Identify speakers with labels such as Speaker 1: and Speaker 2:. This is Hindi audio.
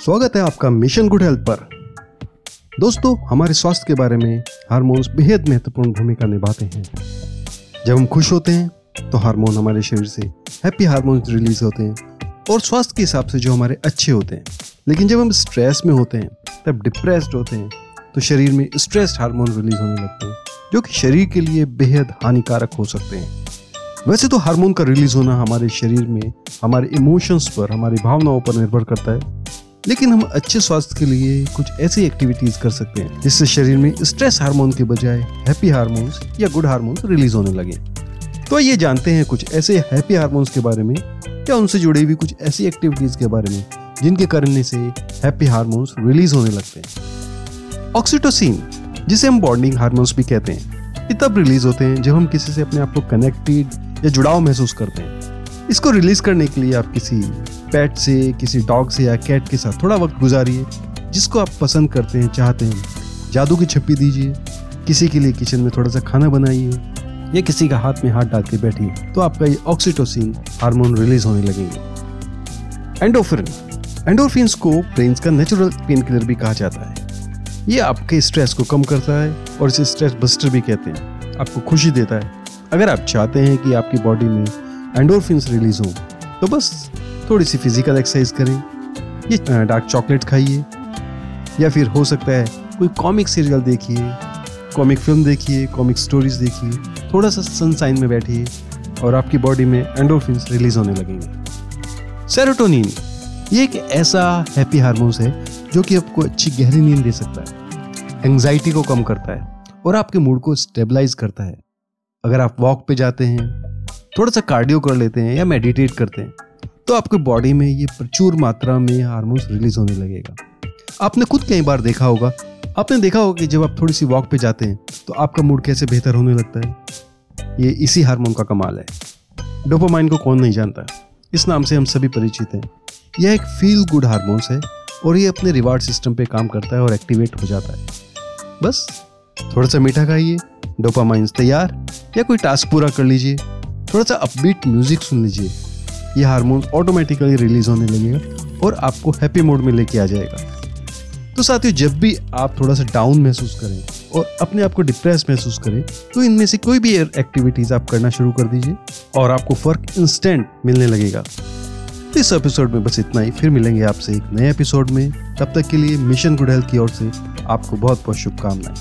Speaker 1: स्वागत है आपका मिशन गुड हेल्थ पर। दोस्तों, हमारे स्वास्थ्य के बारे में हार्मोन्स बेहद महत्वपूर्ण भूमिका निभाते हैं। जब हम खुश होते हैं तो हार्मोन हमारे शरीर से हैप्पी हार्मोन्स रिलीज़ होते हैं और स्वास्थ्य के हिसाब से जो हमारे अच्छे होते हैं। लेकिन जब हम स्ट्रेस में होते हैं, तब डिप्रेस्ड होते हैं तो शरीर में स्ट्रेस हार्मोन रिलीज़ होने लगते हैं, जो कि शरीर के लिए बेहद हानिकारक हो सकते हैं। वैसे तो हार्मोन का रिलीज़ होना हमारे शरीर में हमारे इमोशंस पर, हमारी भावनाओं पर निर्भर करता है। लेकिन हम अच्छे स्वास्थ्य के लिए कुछ ऐसी एक्टिविटीज़ कर सकते हैं, जिससे शरीर में स्ट्रेस हार्मोन के बजाय हैप्पी हार्मोन्स या गुड हार्मोन्स रिलीज़ होने लगे। तो ये जानते हैं कुछ ऐसे हैप्पी हार्मोन्स के बारे में, या उनसे जुड़ी हुई कुछ ऐसी एक्टिविटीज़ के बारे में, जिनके करने से हैप्पी हार्मोन्स रिलीज़ होने लगते हैं। ऑक्सीटोसिन जिसे हम बॉन्डिंग हार्मोन्स भी कहते हैं, ये तब रिलीज़ होते हैं जब हम किसी से अपने आप को कनेक्टेड या जुड़ाव महसूस करते हैं। इसको रिलीज़ करने के लिए आप किसी पेट से, किसी डॉग से या कैट के साथ थोड़ा वक्त गुजारिए, जिसको आप पसंद करते हैं, चाहते हैं। जादू की छप्पी दीजिए। किसी के लिए किचन में थोड़ा सा खाना बनाइए। या किसी का हाथ में हाथ डाल के बैठिए तो आपका ये ऑक्सीटोसिन हार्मोन रिलीज़ होने लगेंगे। एंडोफिन एंडोफिन्स को ब्रेन्स का नेचुरल पेन किलर भी कहा जाता है। ये आपके स्ट्रेस को कम करता है और इसे स्ट्रेस बस्टर भी कहते हैं। आपको खुशी देता है। अगर आप चाहते हैं कि आपकी बॉडी में एंडोरफिन्स रिलीज़ हो तो बस थोड़ी सी फ़िज़िकल एक्सरसाइज करें। ये डार्क चॉकलेट खाइए। या फिर हो सकता है कोई कॉमिक सीरियल देखिए कॉमिक फ़िल्म देखिए कॉमिक स्टोरीज देखिए। थोड़ा सा सनसाइन में बैठिए और आपकी बॉडी में एंडोरफिन्स रिलीज़ होने लगेंगे। सेरोटोनिन ये एक ऐसा हैप्पी हार्मोन्स है जो कि आपको अच्छी गहरी नींद दे सकता है एंजाइटी को कम करता है और आपके मूड को स्टेबलाइज करता है। अगर आप वॉक पे जाते हैं, थोड़ा सा कार्डियो कर लेते हैं या मेडिटेट करते हैं तो आपके बॉडी में ये प्रचुर मात्रा में हार्मोन्स रिलीज़ होने लगेगा। आपने खुद कई बार देखा होगा। आपने देखा होगा कि जब आप थोड़ी सी वॉक पे जाते हैं तो आपका मूड कैसे बेहतर होने लगता है? ये इसी हार्मोन का कमाल है। डोपामाइन को कौन नहीं जानता? इस नाम से हम सभी परिचित हैं। यह एक फील गुड हार्मोन्स है और ये अपने रिवार्ड सिस्टम पे काम करता है और एक्टिवेट हो जाता है। बस, थोड़ा सा मीठा खाइए डोपामाइन तैयार, या कोई टास्क पूरा कर लीजिए, थोड़ा सा अपबीट म्यूज़िक सुन लीजिए। ये हार्मोन ऑटोमेटिकली रिलीज़ होने लगेगा और आपको हैप्पी मोड में लेके आ जाएगा। तो साथियों, जब भी आप थोड़ा सा डाउन महसूस करें और अपने आप को डिप्रेस महसूस करें तो इनमें से कोई भी एक्टिविटीज़ आप करना शुरू कर दीजिए और आपको फ़र्क इंस्टेंट मिलने लगेगा। तो इस एपिसोड में बस इतना ही। फिर मिलेंगे आपसे एक नए एपिसोड में। तब तक के लिए मिशन गुड हेल्थ की ओर से आपको बहुत बहुत शुभकामनाएँ।